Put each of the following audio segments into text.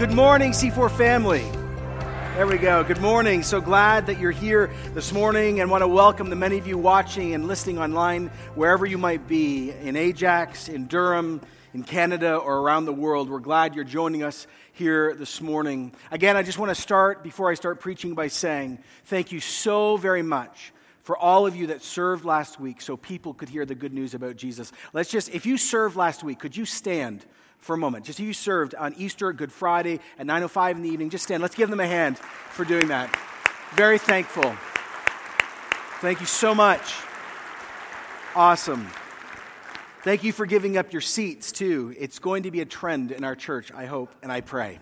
Good morning, C4 family. There we go. Good morning. So glad that you're here this morning and want to welcome the many of you watching and listening online, wherever you might be, in Ajax, in Durham, in Canada, or around the world. We're glad you're joining us here this morning. Again, I just want to start, before I start preaching, by saying thank you so very much for all of you that served last week so people could hear the good news about Jesus. Let's just, if you served last week, could you stand? For a moment. Just you served on Easter, Good Friday at 9.05 in the evening. Just stand. Let's give them a hand for doing that. Very thankful. Thank you so much. Awesome. Thank you for giving up your seats, too. It's going to be a trend in our church, I hope, and I pray.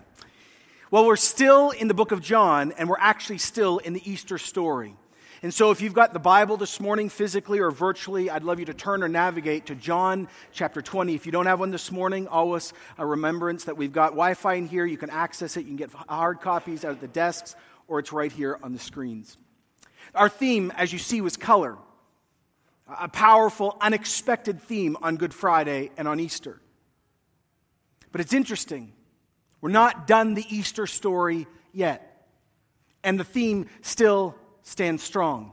Well, we're still in the book of John, and we're actually still in the Easter story. And so, if you've got the Bible this morning, physically or virtually, I'd love you to turn or navigate to John chapter 20. If you don't have one this morning, always a remembrance that we've got Wi Fi in here. You can access it. You can get hard copies out at the desks, or it's right here on the screens. Our theme, as you see, was color. A powerful, unexpected theme on Good Friday and on Easter. But it's interesting. We're not done the Easter story yet. And the theme still stand strong.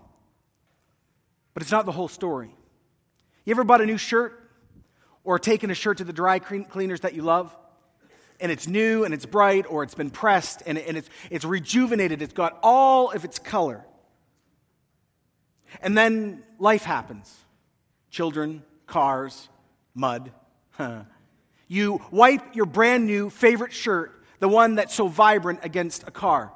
But it's not the whole story. You ever bought a new shirt or taken a shirt to the dry cleaners that you love? And it's new and it's bright or it's been pressed and, and it's, it's rejuvenated. It's got all of its color. And then life happens children, cars, mud. you wipe your brand new favorite shirt, the one that's so vibrant, against a car.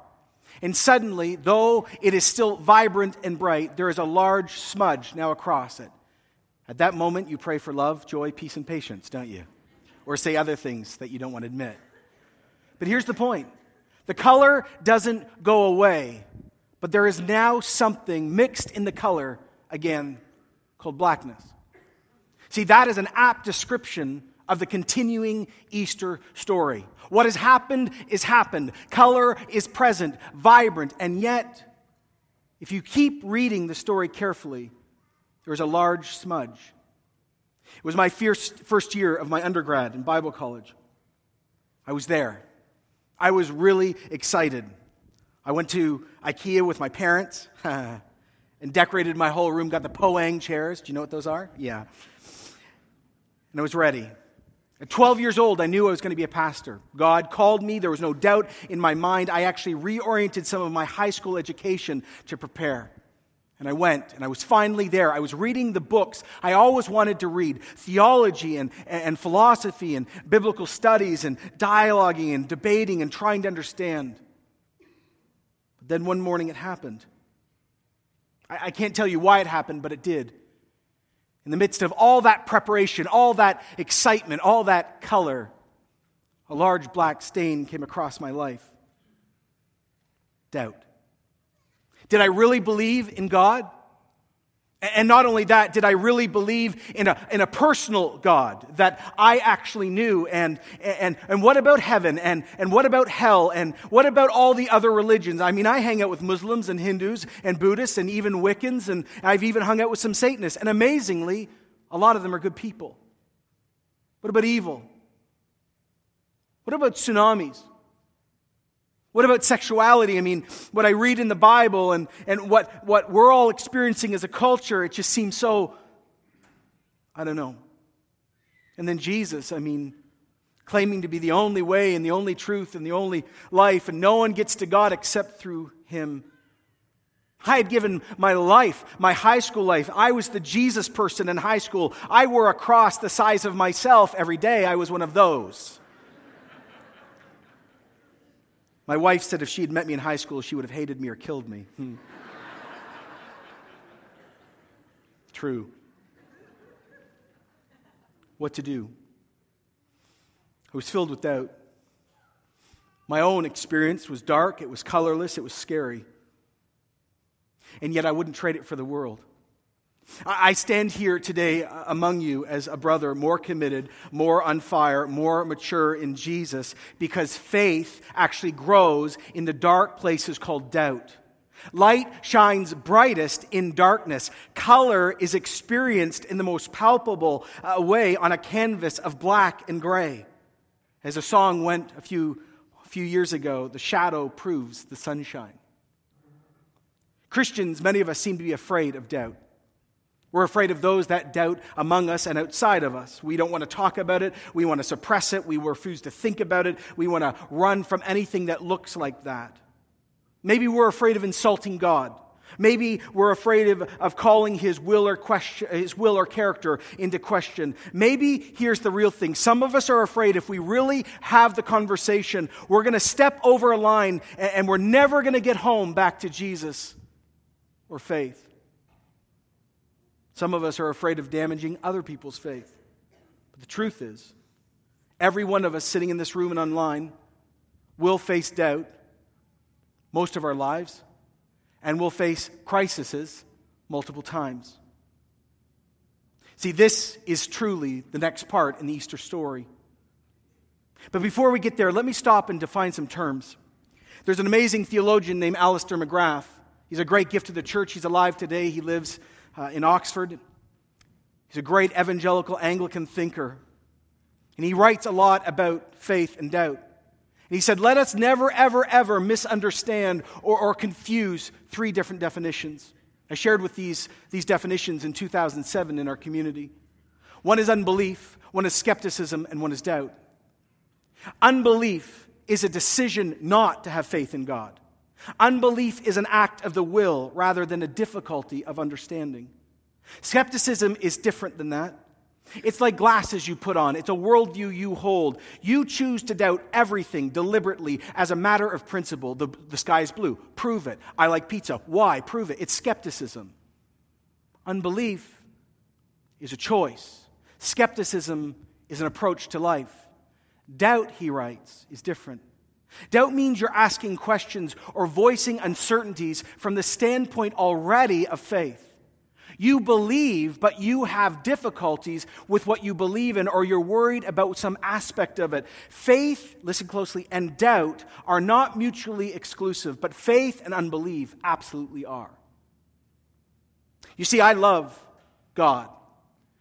And suddenly, though it is still vibrant and bright, there is a large smudge now across it. At that moment, you pray for love, joy, peace, and patience, don't you? Or say other things that you don't want to admit. But here's the point the color doesn't go away, but there is now something mixed in the color again called blackness. See, that is an apt description of the continuing Easter story. What has happened is happened. Color is present, vibrant, and yet, if you keep reading the story carefully, there's a large smudge. It was my first year of my undergrad in Bible college. I was there. I was really excited. I went to IKEA with my parents and decorated my whole room, got the Poang chairs. Do you know what those are? Yeah. And I was ready. At 12 years old, I knew I was going to be a pastor. God called me. There was no doubt in my mind. I actually reoriented some of my high school education to prepare. And I went, and I was finally there. I was reading the books I always wanted to read theology and, and philosophy and biblical studies and dialoguing and debating and trying to understand. But then one morning it happened. I, I can't tell you why it happened, but it did. In the midst of all that preparation, all that excitement, all that color, a large black stain came across my life. Doubt. Did I really believe in God? And not only that, did I really believe in a, in a personal God that I actually knew? And, and, and what about heaven? And, and what about hell? And what about all the other religions? I mean, I hang out with Muslims and Hindus and Buddhists and even Wiccans, and I've even hung out with some Satanists. And amazingly, a lot of them are good people. What about evil? What about tsunamis? What about sexuality? I mean, what I read in the Bible and, and what, what we're all experiencing as a culture, it just seems so, I don't know. And then Jesus, I mean, claiming to be the only way and the only truth and the only life, and no one gets to God except through him. I had given my life, my high school life. I was the Jesus person in high school. I wore a cross the size of myself every day. I was one of those. My wife said if she had met me in high school, she would have hated me or killed me. Hmm. True. What to do? I was filled with doubt. My own experience was dark, it was colorless, it was scary. And yet I wouldn't trade it for the world. I stand here today among you as a brother more committed, more on fire, more mature in Jesus because faith actually grows in the dark places called doubt. Light shines brightest in darkness. Color is experienced in the most palpable uh, way on a canvas of black and gray. As a song went a few few years ago, the shadow proves the sunshine. Christians, many of us seem to be afraid of doubt. We're afraid of those that doubt among us and outside of us. We don't want to talk about it. We want to suppress it. We refuse to think about it. We want to run from anything that looks like that. Maybe we're afraid of insulting God. Maybe we're afraid of, of calling his will, or question, his will or character into question. Maybe here's the real thing. Some of us are afraid if we really have the conversation, we're going to step over a line and, and we're never going to get home back to Jesus or faith. Some of us are afraid of damaging other people's faith. But the truth is, every one of us sitting in this room and online will face doubt most of our lives and will face crises multiple times. See, this is truly the next part in the Easter story. But before we get there, let me stop and define some terms. There's an amazing theologian named Alister McGrath. He's a great gift to the church. He's alive today. He lives uh, in Oxford. He's a great evangelical Anglican thinker. And he writes a lot about faith and doubt. And he said, Let us never, ever, ever misunderstand or, or confuse three different definitions. I shared with these, these definitions in 2007 in our community. One is unbelief, one is skepticism, and one is doubt. Unbelief is a decision not to have faith in God. Unbelief is an act of the will rather than a difficulty of understanding. Skepticism is different than that. It's like glasses you put on, it's a worldview you hold. You choose to doubt everything deliberately as a matter of principle. The, the sky is blue. Prove it. I like pizza. Why? Prove it. It's skepticism. Unbelief is a choice, skepticism is an approach to life. Doubt, he writes, is different. Doubt means you're asking questions or voicing uncertainties from the standpoint already of faith. You believe, but you have difficulties with what you believe in, or you're worried about some aspect of it. Faith, listen closely, and doubt are not mutually exclusive, but faith and unbelief absolutely are. You see, I love God,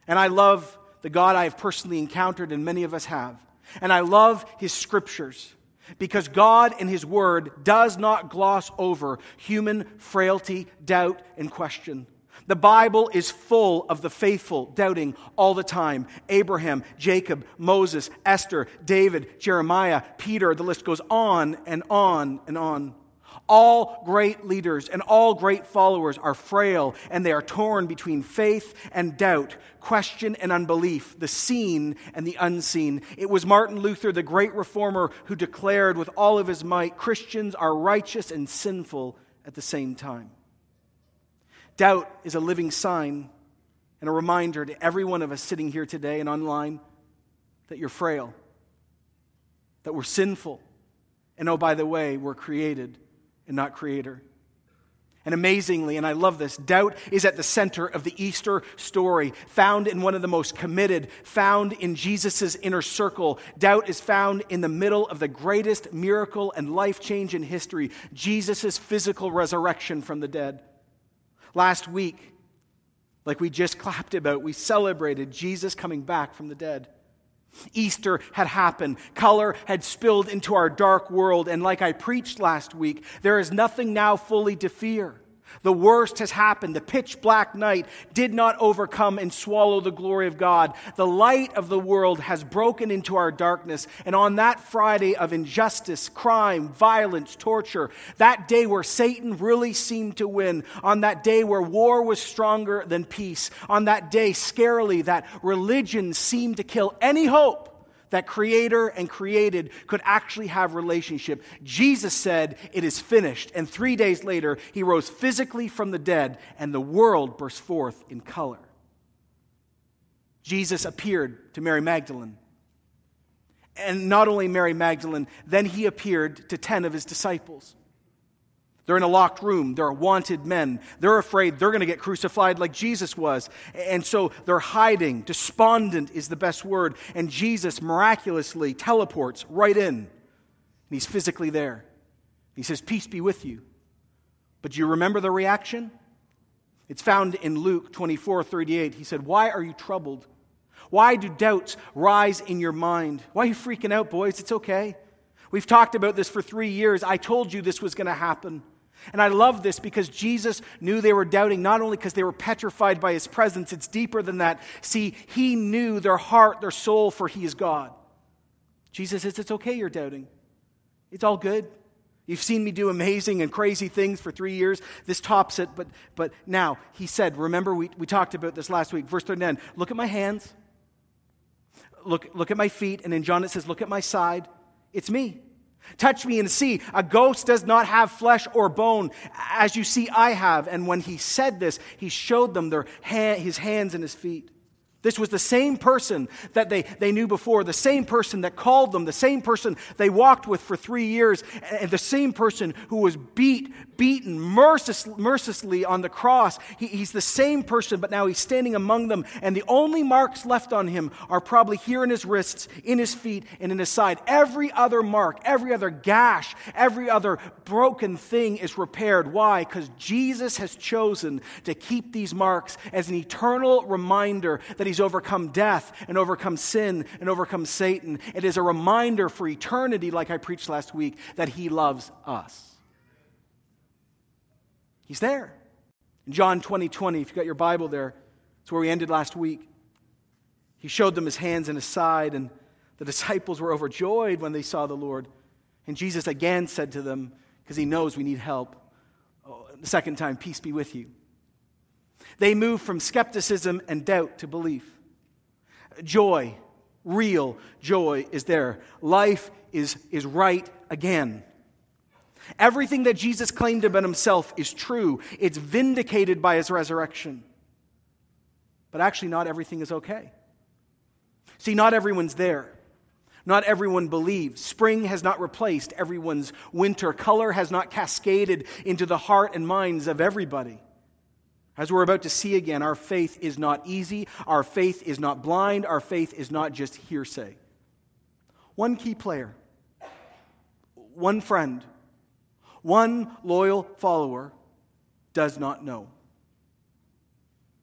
and I love the God I have personally encountered, and many of us have. And I love His scriptures because God in His Word does not gloss over human frailty, doubt, and question. The Bible is full of the faithful doubting all the time. Abraham, Jacob, Moses, Esther, David, Jeremiah, Peter, the list goes on and on and on. All great leaders and all great followers are frail and they are torn between faith and doubt, question and unbelief, the seen and the unseen. It was Martin Luther, the great reformer, who declared with all of his might Christians are righteous and sinful at the same time. Doubt is a living sign and a reminder to every one of us sitting here today and online that you're frail, that we're sinful, and oh, by the way, we're created and not creator. And amazingly, and I love this, doubt is at the center of the Easter story, found in one of the most committed, found in Jesus' inner circle. Doubt is found in the middle of the greatest miracle and life change in history Jesus' physical resurrection from the dead. Last week, like we just clapped about, we celebrated Jesus coming back from the dead. Easter had happened. Color had spilled into our dark world. And like I preached last week, there is nothing now fully to fear. The worst has happened. The pitch black night did not overcome and swallow the glory of God. The light of the world has broken into our darkness. And on that Friday of injustice, crime, violence, torture, that day where Satan really seemed to win, on that day where war was stronger than peace, on that day, scarily, that religion seemed to kill any hope that creator and created could actually have relationship. Jesus said, "It is finished." And 3 days later, he rose physically from the dead and the world burst forth in color. Jesus appeared to Mary Magdalene. And not only Mary Magdalene, then he appeared to 10 of his disciples. They're in a locked room. They're wanted men. They're afraid they're going to get crucified like Jesus was. And so they're hiding. Despondent is the best word. And Jesus miraculously teleports right in. And he's physically there. He says, Peace be with you. But do you remember the reaction? It's found in Luke 24 38. He said, Why are you troubled? Why do doubts rise in your mind? Why are you freaking out, boys? It's okay. We've talked about this for three years. I told you this was going to happen. And I love this because Jesus knew they were doubting, not only because they were petrified by his presence, it's deeper than that. See, he knew their heart, their soul, for he is God. Jesus says, It's okay you're doubting. It's all good. You've seen me do amazing and crazy things for three years. This tops it, but, but now, he said, remember, we, we talked about this last week, verse 39 look at my hands, look, look at my feet, and in John it says, look at my side. It's me. Touch me and see. A ghost does not have flesh or bone, as you see I have. And when he said this, he showed them their hand, his hands and his feet. This was the same person that they, they knew before, the same person that called them, the same person they walked with for three years, and the same person who was beat, beaten merciless, mercilessly on the cross. He, he's the same person, but now he's standing among them, and the only marks left on him are probably here in his wrists, in his feet, and in his side. Every other mark, every other gash, every other broken thing is repaired. Why? Because Jesus has chosen to keep these marks as an eternal reminder that he's overcome death and overcome sin and overcome Satan. It is a reminder for eternity, like I preached last week, that he loves us. He's there. In John 20 20, if you got your Bible there, it's where we ended last week. He showed them his hands and his side, and the disciples were overjoyed when they saw the Lord. And Jesus again said to them, because he knows we need help, oh, the second time, peace be with you. They move from skepticism and doubt to belief. Joy, real joy, is there. Life is, is right again. Everything that Jesus claimed about himself is true, it's vindicated by his resurrection. But actually, not everything is okay. See, not everyone's there. Not everyone believes. Spring has not replaced everyone's winter. Color has not cascaded into the heart and minds of everybody. As we're about to see again, our faith is not easy, our faith is not blind, our faith is not just hearsay. One key player, one friend, one loyal follower does not know.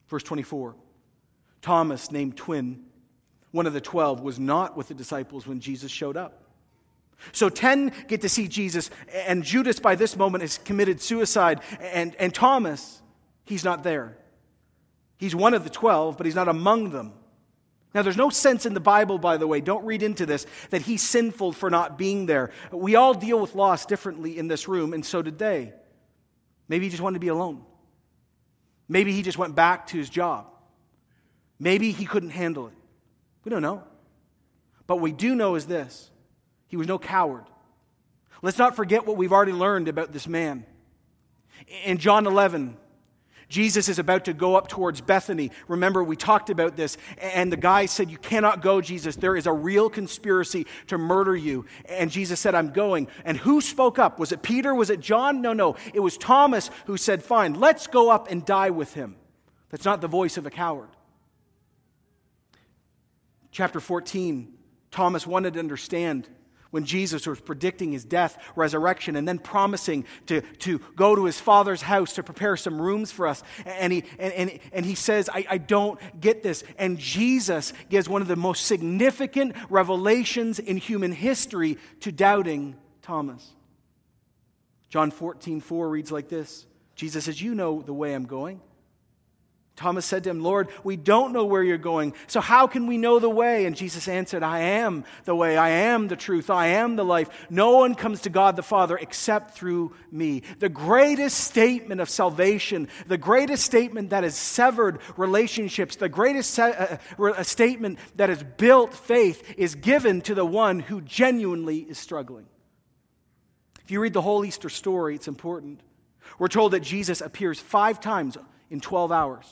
Verse 24 Thomas, named Twin, one of the twelve, was not with the disciples when Jesus showed up. So 10 get to see Jesus, and Judas by this moment has committed suicide, and, and Thomas he's not there. He's one of the 12, but he's not among them. Now, there's no sense in the Bible, by the way, don't read into this, that he's sinful for not being there. We all deal with loss differently in this room, and so did they. Maybe he just wanted to be alone. Maybe he just went back to his job. Maybe he couldn't handle it. We don't know. But we do know is this he was no coward. Let's not forget what we've already learned about this man. In John 11, Jesus is about to go up towards Bethany. Remember, we talked about this, and the guy said, You cannot go, Jesus. There is a real conspiracy to murder you. And Jesus said, I'm going. And who spoke up? Was it Peter? Was it John? No, no. It was Thomas who said, Fine, let's go up and die with him. That's not the voice of a coward. Chapter 14, Thomas wanted to understand when Jesus was predicting his death, resurrection, and then promising to, to go to his father's house to prepare some rooms for us. And he, and, and, and he says, I, I don't get this. And Jesus gives one of the most significant revelations in human history to doubting Thomas. John 14, 4 reads like this Jesus says, You know the way I'm going. Thomas said to him, Lord, we don't know where you're going, so how can we know the way? And Jesus answered, I am the way, I am the truth, I am the life. No one comes to God the Father except through me. The greatest statement of salvation, the greatest statement that has severed relationships, the greatest se- uh, uh statement that has built faith is given to the one who genuinely is struggling. If you read the whole Easter story, it's important. We're told that Jesus appears five times in 12 hours.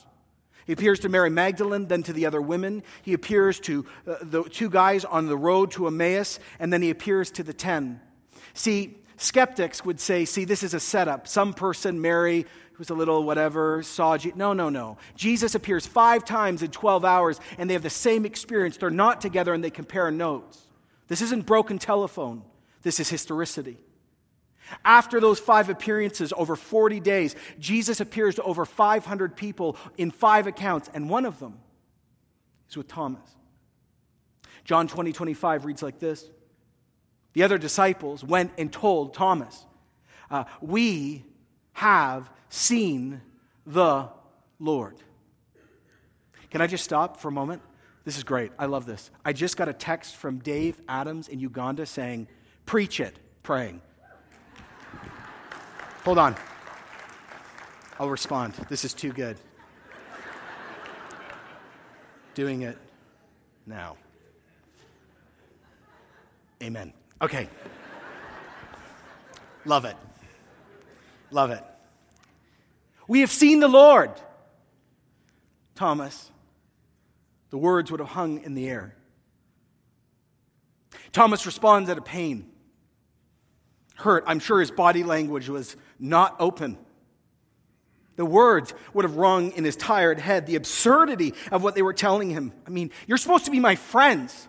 He appears to Mary Magdalene, then to the other women. He appears to uh, the two guys on the road to Emmaus, and then he appears to the ten. See, skeptics would say, see, this is a setup. Some person, Mary, who's a little whatever, saw Jesus. No, no, no. Jesus appears five times in 12 hours, and they have the same experience. They're not together, and they compare notes. This isn't broken telephone, this is historicity. After those five appearances over 40 days, Jesus appears to over 500 people in five accounts, and one of them is with Thomas. John 20, 25 reads like this the other disciples went and told Thomas, uh, We have seen the Lord. Can I just stop for a moment? This is great. I love this. I just got a text from Dave Adams in Uganda saying, Preach it, praying. Hold on. I'll respond. This is too good. Doing it now. Amen. Okay. Love it. Love it. We have seen the Lord. Thomas, the words would have hung in the air. Thomas responds out of pain. Hurt. I'm sure his body language was not open. The words would have rung in his tired head, the absurdity of what they were telling him. I mean, you're supposed to be my friends.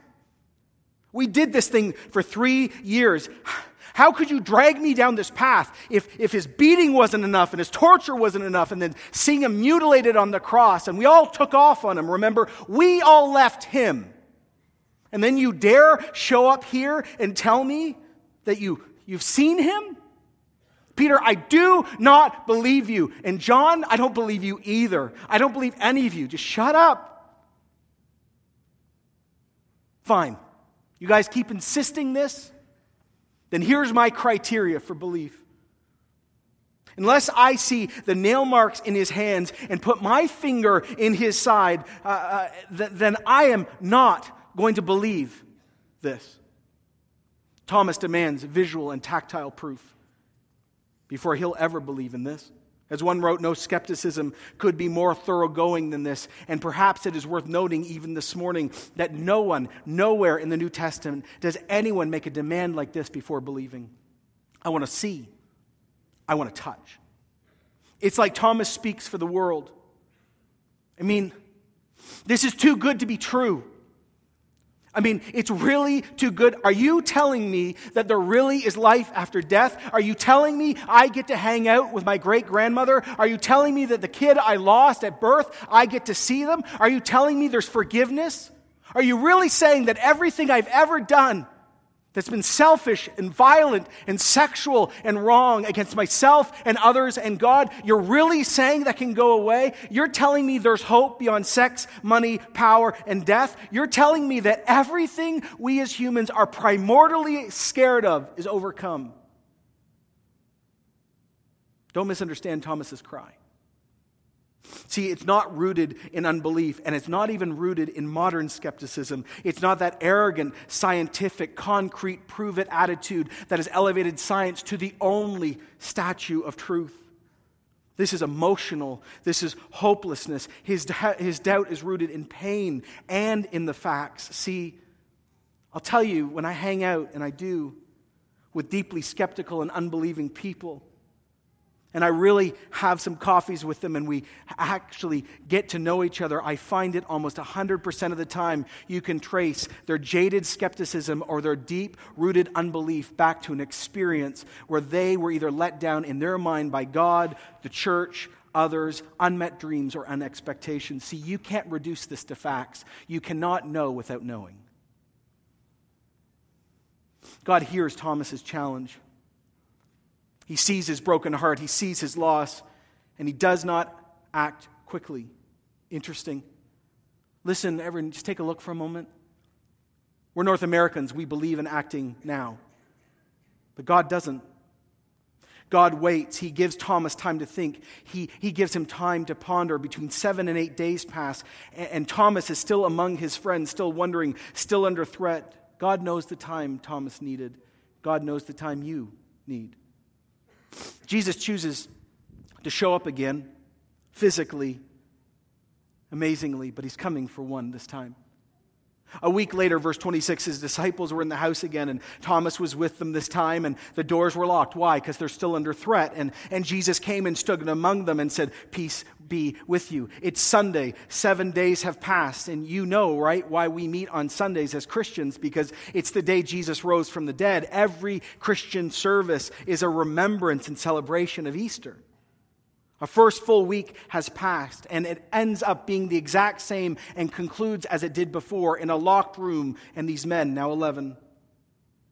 We did this thing for three years. How could you drag me down this path if, if his beating wasn't enough and his torture wasn't enough and then seeing him mutilated on the cross and we all took off on him? Remember, we all left him. And then you dare show up here and tell me that you, you've seen him? Peter, I do not believe you. And John, I don't believe you either. I don't believe any of you. Just shut up. Fine. You guys keep insisting this? Then here's my criteria for belief. Unless I see the nail marks in his hands and put my finger in his side, uh, uh, th- then I am not going to believe this. Thomas demands visual and tactile proof before he'll ever believe in this. As one wrote, no skepticism could be more thoroughgoing than this. And perhaps it is worth noting, even this morning, that no one, nowhere in the New Testament, does anyone make a demand like this before believing. I want to see, I want to touch. It's like Thomas speaks for the world. I mean, this is too good to be true. I mean, it's really too good. Are you telling me that there really is life after death? Are you telling me I get to hang out with my great grandmother? Are you telling me that the kid I lost at birth, I get to see them? Are you telling me there's forgiveness? Are you really saying that everything I've ever done that's been selfish and violent and sexual and wrong against myself and others and God, you're really saying that can go away? You're telling me there's hope beyond sex, money, power, and death? You're telling me that everything we as humans are primordially scared of is overcome? Don't misunderstand Thomas's cry. See, it's not rooted in unbelief, and it's not even rooted in modern skepticism. It's not that arrogant, scientific, concrete, prove it attitude that has elevated science to the only statue of truth. This is emotional. This is hopelessness. His, his doubt is rooted in pain and in the facts. See, I'll tell you, when I hang out, and I do, with deeply skeptical and unbelieving people, and I really have some coffees with them and we actually get to know each other, I find it almost 100% of the time you can trace their jaded skepticism or their deep rooted unbelief back to an experience where they were either let down in their mind by God, the church, others, unmet dreams, or unexpectations. See, you can't reduce this to facts. You cannot know without knowing. God hears Thomas's challenge. He sees his broken heart, he sees his loss, and he does not act quickly. Interesting. Listen, everyone, just take a look for a moment. We're North Americans, we believe in acting now. But God doesn't. God waits. He gives Thomas time to think. He, he gives him time to ponder. Between seven and eight days pass, and, and Thomas is still among his friends, still wondering, still under threat. God knows the time Thomas needed. God knows the time you need. Jesus chooses to show up again physically, amazingly, but he's coming for one this time. A week later, verse 26, his disciples were in the house again, and Thomas was with them this time, and the doors were locked. Why? Because they're still under threat. And, and Jesus came and stood among them and said, Peace be with you. It's Sunday. Seven days have passed, and you know, right, why we meet on Sundays as Christians, because it's the day Jesus rose from the dead. Every Christian service is a remembrance and celebration of Easter. A first full week has passed, and it ends up being the exact same and concludes as it did before in a locked room, and these men, now 11,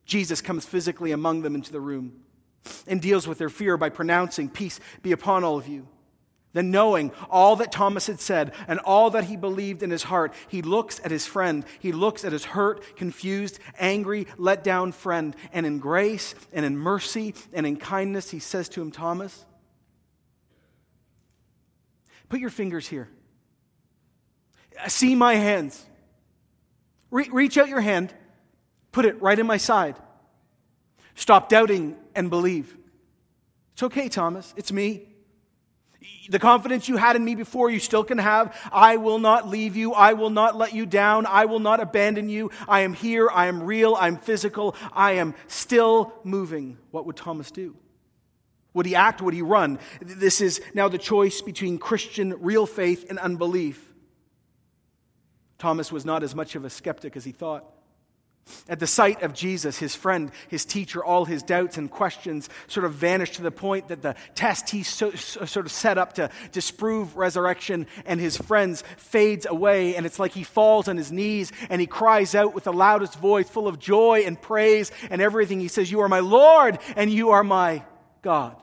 Jesus comes physically among them into the room and deals with their fear by pronouncing, Peace be upon all of you. Then, knowing all that Thomas had said and all that he believed in his heart, he looks at his friend. He looks at his hurt, confused, angry, let down friend. And in grace and in mercy and in kindness, he says to him, Thomas, put your fingers here. See my hands. Re- reach out your hand, put it right in my side. Stop doubting and believe. It's okay, Thomas. It's me. The confidence you had in me before, you still can have. I will not leave you. I will not let you down. I will not abandon you. I am here. I am real. I'm physical. I am still moving. What would Thomas do? Would he act? Would he run? This is now the choice between Christian real faith and unbelief. Thomas was not as much of a skeptic as he thought. At the sight of Jesus, his friend, his teacher, all his doubts and questions sort of vanished to the point that the test he so, so, sort of set up to disprove resurrection and his friends fades away. And it's like he falls on his knees and he cries out with the loudest voice, full of joy and praise and everything. He says, You are my Lord and you are my God.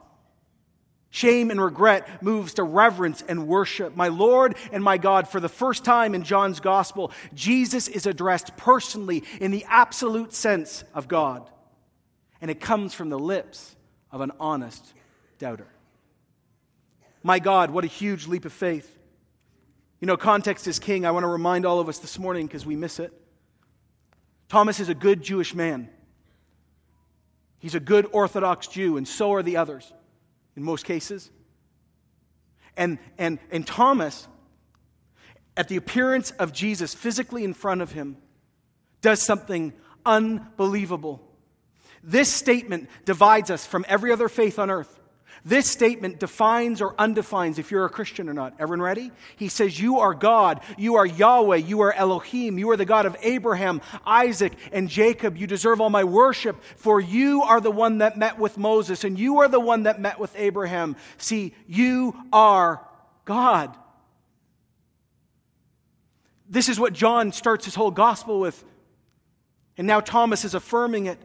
Shame and regret moves to reverence and worship. My Lord and my God, for the first time in John's gospel, Jesus is addressed personally in the absolute sense of God. And it comes from the lips of an honest doubter. My God, what a huge leap of faith. You know, context is king. I want to remind all of us this morning because we miss it. Thomas is a good Jewish man, he's a good Orthodox Jew, and so are the others in most cases. And, and, and Thomas, at the appearance of Jesus physically in front of him, does something unbelievable. This statement divides us from every other faith on earth. This statement defines or undefines if you're a Christian or not. Everyone ready? He says, You are God. You are Yahweh. You are Elohim. You are the God of Abraham, Isaac, and Jacob. You deserve all my worship, for you are the one that met with Moses, and you are the one that met with Abraham. See, you are God. This is what John starts his whole gospel with. And now Thomas is affirming it.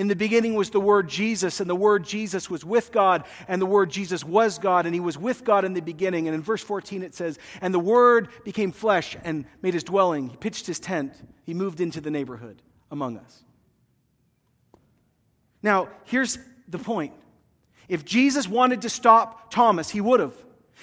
In the beginning was the Word Jesus, and the Word Jesus was with God, and the Word Jesus was God, and He was with God in the beginning. And in verse 14 it says, And the Word became flesh and made His dwelling. He pitched His tent. He moved into the neighborhood among us. Now, here's the point. If Jesus wanted to stop Thomas, He would have.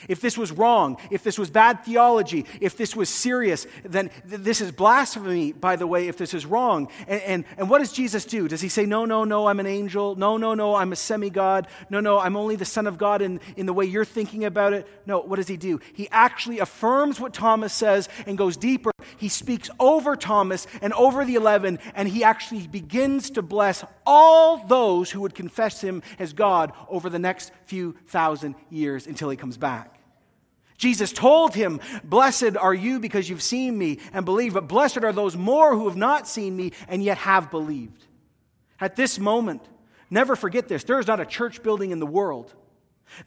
If this was wrong, if this was bad theology, if this was serious, then th- this is blasphemy, by the way, if this is wrong. And, and, and what does Jesus do? Does he say, no, no, no, I'm an angel? No, no, no, I'm a semi God? No, no, I'm only the Son of God in, in the way you're thinking about it? No, what does he do? He actually affirms what Thomas says and goes deeper. He speaks over Thomas and over the eleven, and he actually begins to bless all those who would confess him as God over the next few thousand years until he comes back. Jesus told him, Blessed are you because you've seen me and believed, but blessed are those more who have not seen me and yet have believed. At this moment, never forget this there is not a church building in the world.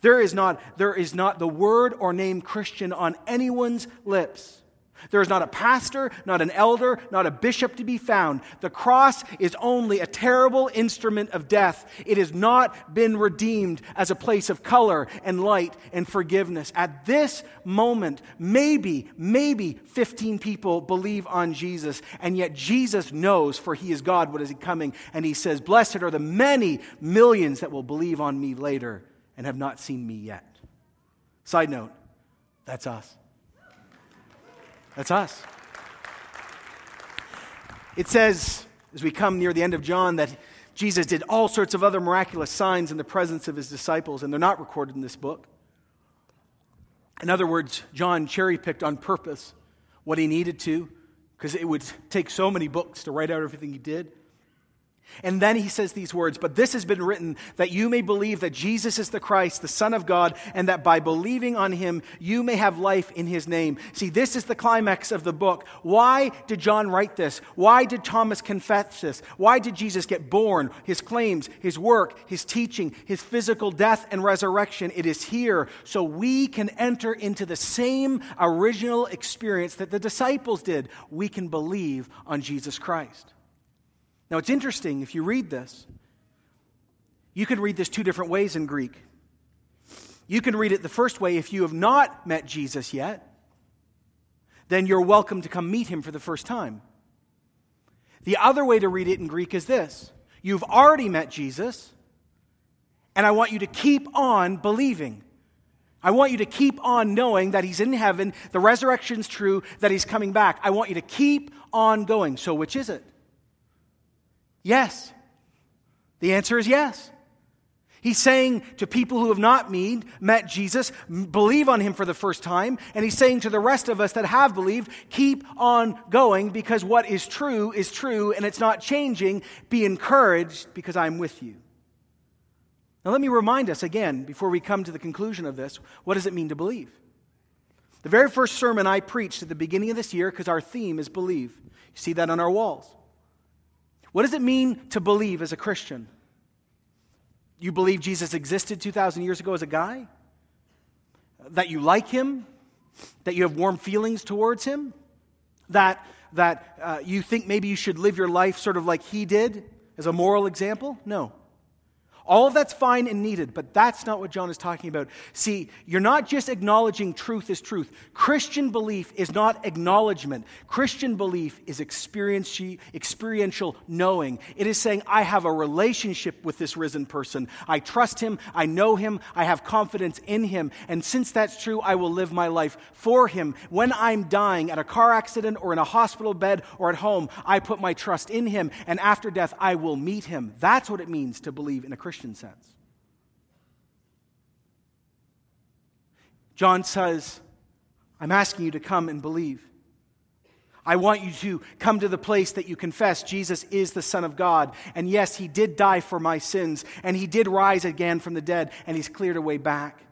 There is not, there is not the word or name Christian on anyone's lips there is not a pastor, not an elder, not a bishop to be found. The cross is only a terrible instrument of death. It has not been redeemed as a place of color and light and forgiveness. At this moment, maybe, maybe 15 people believe on Jesus, and yet Jesus knows, for he is God, what is he coming, and he says, Blessed are the many millions that will believe on me later and have not seen me yet. Side note, that's us. That's us. It says, as we come near the end of John, that Jesus did all sorts of other miraculous signs in the presence of his disciples, and they're not recorded in this book. In other words, John cherry picked on purpose what he needed to, because it would take so many books to write out everything he did. And then he says these words, but this has been written that you may believe that Jesus is the Christ, the Son of God, and that by believing on him, you may have life in his name. See, this is the climax of the book. Why did John write this? Why did Thomas confess this? Why did Jesus get born? His claims, his work, his teaching, his physical death and resurrection. It is here so we can enter into the same original experience that the disciples did. We can believe on Jesus Christ. Now, it's interesting if you read this, you can read this two different ways in Greek. You can read it the first way if you have not met Jesus yet, then you're welcome to come meet him for the first time. The other way to read it in Greek is this You've already met Jesus, and I want you to keep on believing. I want you to keep on knowing that He's in heaven, the resurrection's true, that He's coming back. I want you to keep on going. So, which is it? Yes. The answer is yes. He's saying to people who have not met Jesus, believe on him for the first time. And he's saying to the rest of us that have believed, keep on going because what is true is true and it's not changing. Be encouraged because I'm with you. Now, let me remind us again, before we come to the conclusion of this, what does it mean to believe? The very first sermon I preached at the beginning of this year, because our theme is believe. You see that on our walls. What does it mean to believe as a Christian? You believe Jesus existed 2,000 years ago as a guy? That you like him? That you have warm feelings towards him? That, that uh, you think maybe you should live your life sort of like he did as a moral example? No. All of that's fine and needed, but that's not what John is talking about. See, you're not just acknowledging truth is truth. Christian belief is not acknowledgement. Christian belief is experiential knowing. It is saying, I have a relationship with this risen person. I trust him. I know him. I have confidence in him. And since that's true, I will live my life for him. When I'm dying at a car accident or in a hospital bed or at home, I put my trust in him. And after death, I will meet him. That's what it means to believe in a Christian Christian sense. John says, I'm asking you to come and believe. I want you to come to the place that you confess Jesus is the Son of God. And yes, He did die for my sins, and He did rise again from the dead, and He's cleared a way back.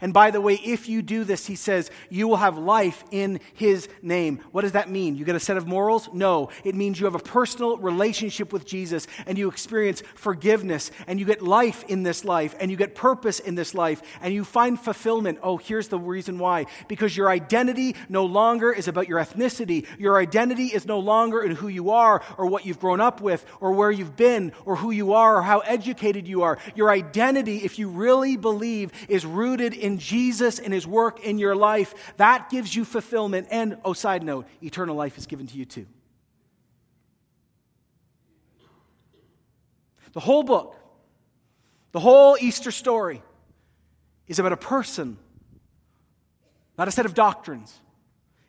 And by the way, if you do this, he says, you will have life in his name. What does that mean? You get a set of morals? No. It means you have a personal relationship with Jesus and you experience forgiveness and you get life in this life and you get purpose in this life and you find fulfillment. Oh, here's the reason why. Because your identity no longer is about your ethnicity. Your identity is no longer in who you are or what you've grown up with or where you've been or who you are or how educated you are. Your identity, if you really believe, is rooted in in Jesus and his work in your life, that gives you fulfillment. And, oh, side note, eternal life is given to you too. The whole book, the whole Easter story is about a person, not a set of doctrines.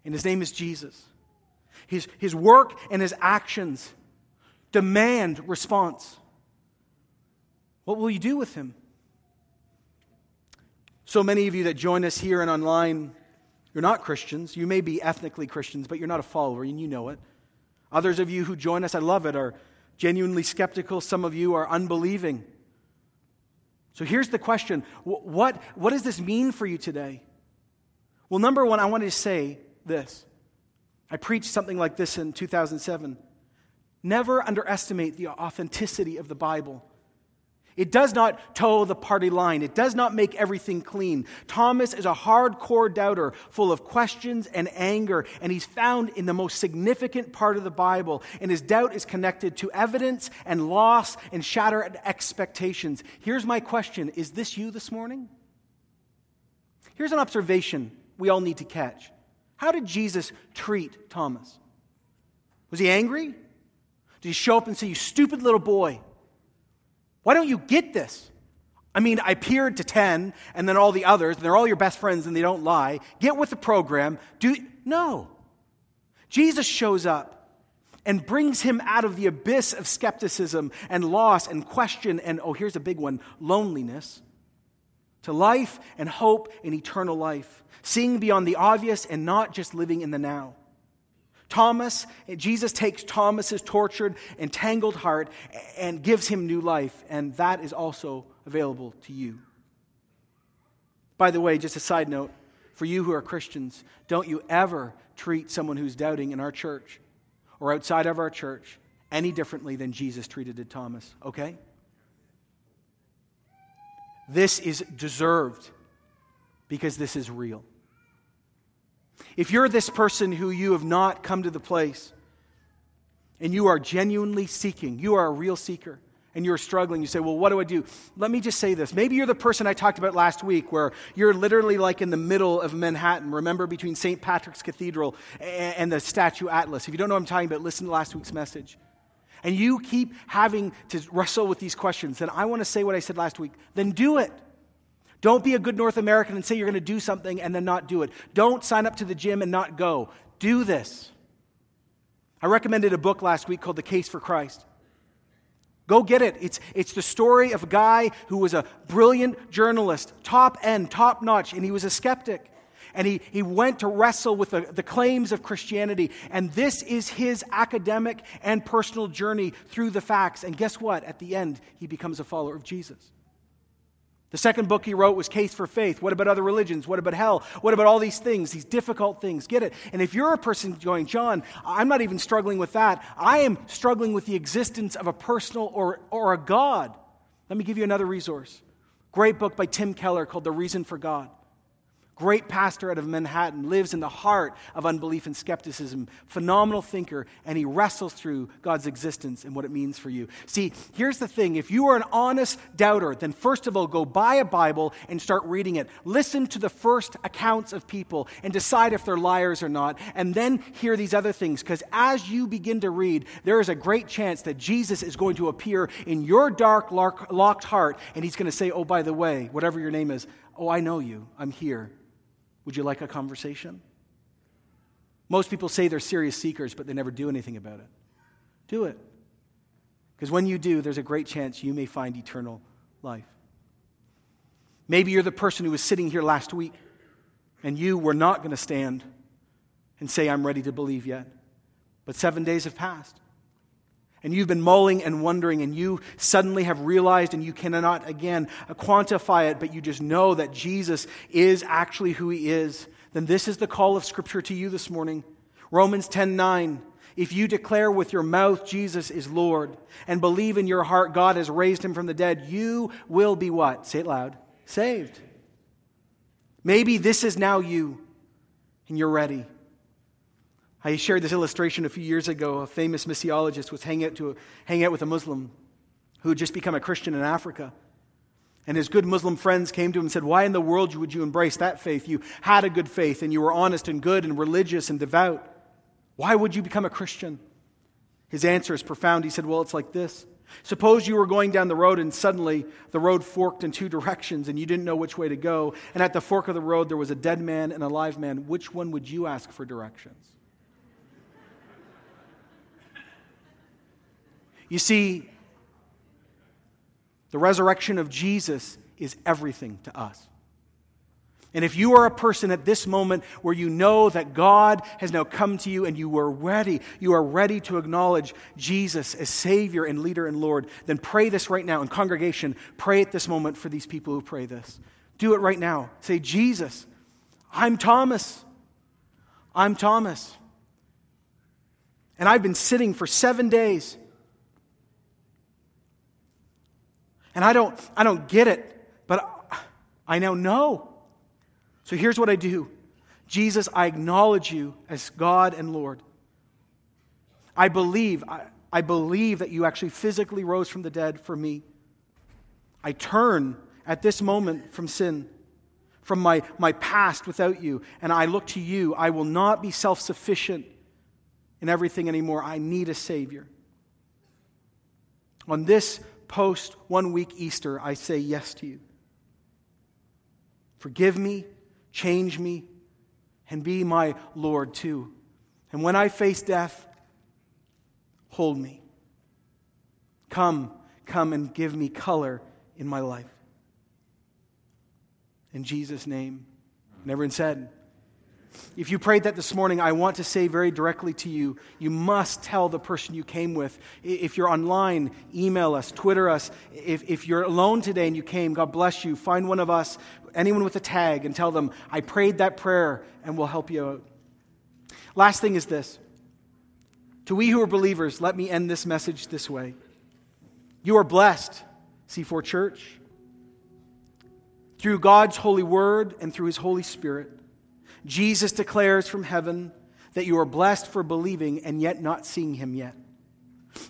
And his name is Jesus. His, his work and his actions demand response. What will you do with him? So many of you that join us here and online, you're not Christians. You may be ethnically Christians, but you're not a follower, and you know it. Others of you who join us, I love it, are genuinely skeptical. Some of you are unbelieving. So here's the question what, what does this mean for you today? Well, number one, I wanted to say this. I preached something like this in 2007. Never underestimate the authenticity of the Bible. It does not toe the party line. It does not make everything clean. Thomas is a hardcore doubter, full of questions and anger, and he's found in the most significant part of the Bible. And his doubt is connected to evidence and loss and shattered expectations. Here's my question Is this you this morning? Here's an observation we all need to catch. How did Jesus treat Thomas? Was he angry? Did he show up and say, You stupid little boy? Why don't you get this? I mean, I peered to 10 and then all the others, and they're all your best friends and they don't lie. Get with the program. Do no. Jesus shows up and brings him out of the abyss of skepticism and loss and question and oh, here's a big one, loneliness to life and hope and eternal life, seeing beyond the obvious and not just living in the now. Thomas, Jesus takes Thomas's tortured, entangled heart and gives him new life, and that is also available to you. By the way, just a side note for you who are Christians, don't you ever treat someone who's doubting in our church or outside of our church any differently than Jesus treated Thomas, okay? This is deserved because this is real. If you're this person who you have not come to the place and you are genuinely seeking, you are a real seeker, and you're struggling, you say, Well, what do I do? Let me just say this. Maybe you're the person I talked about last week where you're literally like in the middle of Manhattan, remember, between St. Patrick's Cathedral and the Statue Atlas. If you don't know what I'm talking about, listen to last week's message. And you keep having to wrestle with these questions, then I want to say what I said last week. Then do it. Don't be a good North American and say you're going to do something and then not do it. Don't sign up to the gym and not go. Do this. I recommended a book last week called The Case for Christ. Go get it. It's, it's the story of a guy who was a brilliant journalist, top end, top notch, and he was a skeptic. And he, he went to wrestle with the, the claims of Christianity. And this is his academic and personal journey through the facts. And guess what? At the end, he becomes a follower of Jesus. The second book he wrote was Case for Faith. What about other religions? What about hell? What about all these things, these difficult things? Get it? And if you're a person going, John, I'm not even struggling with that. I am struggling with the existence of a personal or, or a God. Let me give you another resource. Great book by Tim Keller called The Reason for God great pastor out of Manhattan, lives in the heart of unbelief and skepticism, phenomenal thinker, and he wrestles through God's existence and what it means for you. See, here's the thing if you are an honest doubter, then first of all, go buy a Bible and start reading it. Listen to the first accounts of people and decide if they're liars or not, and then hear these other things, because as you begin to read, there is a great chance that Jesus is going to appear in your dark, locked heart, and he's going to say, Oh, by the way, whatever your name is, oh, I know you, I'm here. Would you like a conversation? Most people say they're serious seekers, but they never do anything about it. Do it. Because when you do, there's a great chance you may find eternal life. Maybe you're the person who was sitting here last week and you were not going to stand and say, I'm ready to believe yet. But seven days have passed. And you've been mulling and wondering, and you suddenly have realized, and you cannot again quantify it, but you just know that Jesus is actually who he is. Then this is the call of Scripture to you this morning. Romans 10 9. If you declare with your mouth Jesus is Lord and believe in your heart God has raised him from the dead, you will be what? Say it loud. Saved. Maybe this is now you and you're ready. I shared this illustration a few years ago. A famous missiologist was hanging out, to a, hanging out with a Muslim who had just become a Christian in Africa. And his good Muslim friends came to him and said, Why in the world would you embrace that faith? You had a good faith and you were honest and good and religious and devout. Why would you become a Christian? His answer is profound. He said, Well, it's like this. Suppose you were going down the road and suddenly the road forked in two directions and you didn't know which way to go. And at the fork of the road there was a dead man and a live man. Which one would you ask for directions? You see, the resurrection of Jesus is everything to us. And if you are a person at this moment where you know that God has now come to you and you are ready, you are ready to acknowledge Jesus as Savior and leader and Lord, then pray this right now. In congregation, pray at this moment for these people who pray this. Do it right now. Say, Jesus, I'm Thomas. I'm Thomas. And I've been sitting for seven days And I don't, I don't get it, but I now know. So here's what I do Jesus, I acknowledge you as God and Lord. I believe, I, I believe that you actually physically rose from the dead for me. I turn at this moment from sin, from my, my past without you, and I look to you. I will not be self sufficient in everything anymore. I need a Savior. On this post one week Easter, I say yes to you. Forgive me, change me, and be my Lord too. And when I face death, hold me. Come, come and give me color in my life. In Jesus' name. And everyone said, if you prayed that this morning, I want to say very directly to you, you must tell the person you came with. If you're online, email us, Twitter us. If, if you're alone today and you came, God bless you. Find one of us, anyone with a tag, and tell them, I prayed that prayer, and we'll help you out. Last thing is this. To we who are believers, let me end this message this way. You are blessed, C4 Church, through God's holy word and through his Holy Spirit. Jesus declares from heaven that you are blessed for believing and yet not seeing him yet.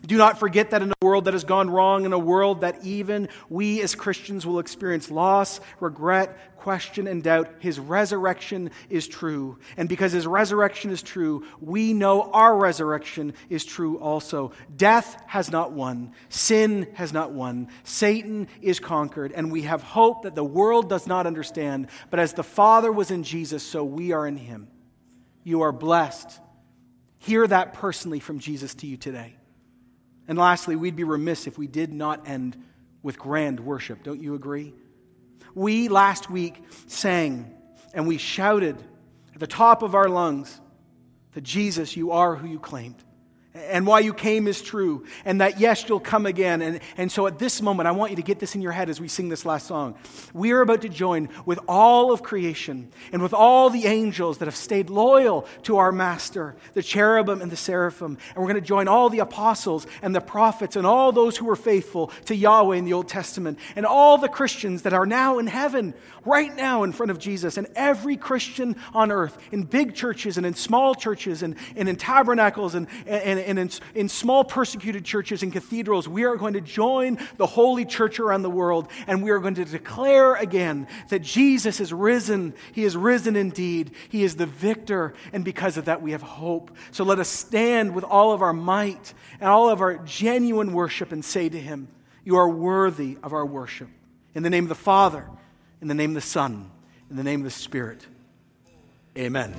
Do not forget that in a world that has gone wrong, in a world that even we as Christians will experience loss, regret, question, and doubt, his resurrection is true. And because his resurrection is true, we know our resurrection is true also. Death has not won, sin has not won, Satan is conquered, and we have hope that the world does not understand. But as the Father was in Jesus, so we are in him. You are blessed. Hear that personally from Jesus to you today. And lastly, we'd be remiss if we did not end with grand worship. Don't you agree? We last week sang and we shouted at the top of our lungs that Jesus, you are who you claimed and why you came is true, and that yes, you'll come again. And, and so at this moment, I want you to get this in your head as we sing this last song. We are about to join with all of creation and with all the angels that have stayed loyal to our Master, the cherubim and the seraphim. And we're going to join all the apostles and the prophets and all those who were faithful to Yahweh in the Old Testament, and all the Christians that are now in heaven, right now in front of Jesus, and every Christian on earth, in big churches and in small churches and, and in tabernacles and and, and and in, in small persecuted churches and cathedrals, we are going to join the holy church around the world and we are going to declare again that Jesus is risen. He is risen indeed. He is the victor. And because of that, we have hope. So let us stand with all of our might and all of our genuine worship and say to Him, You are worthy of our worship. In the name of the Father, in the name of the Son, in the name of the Spirit. Amen.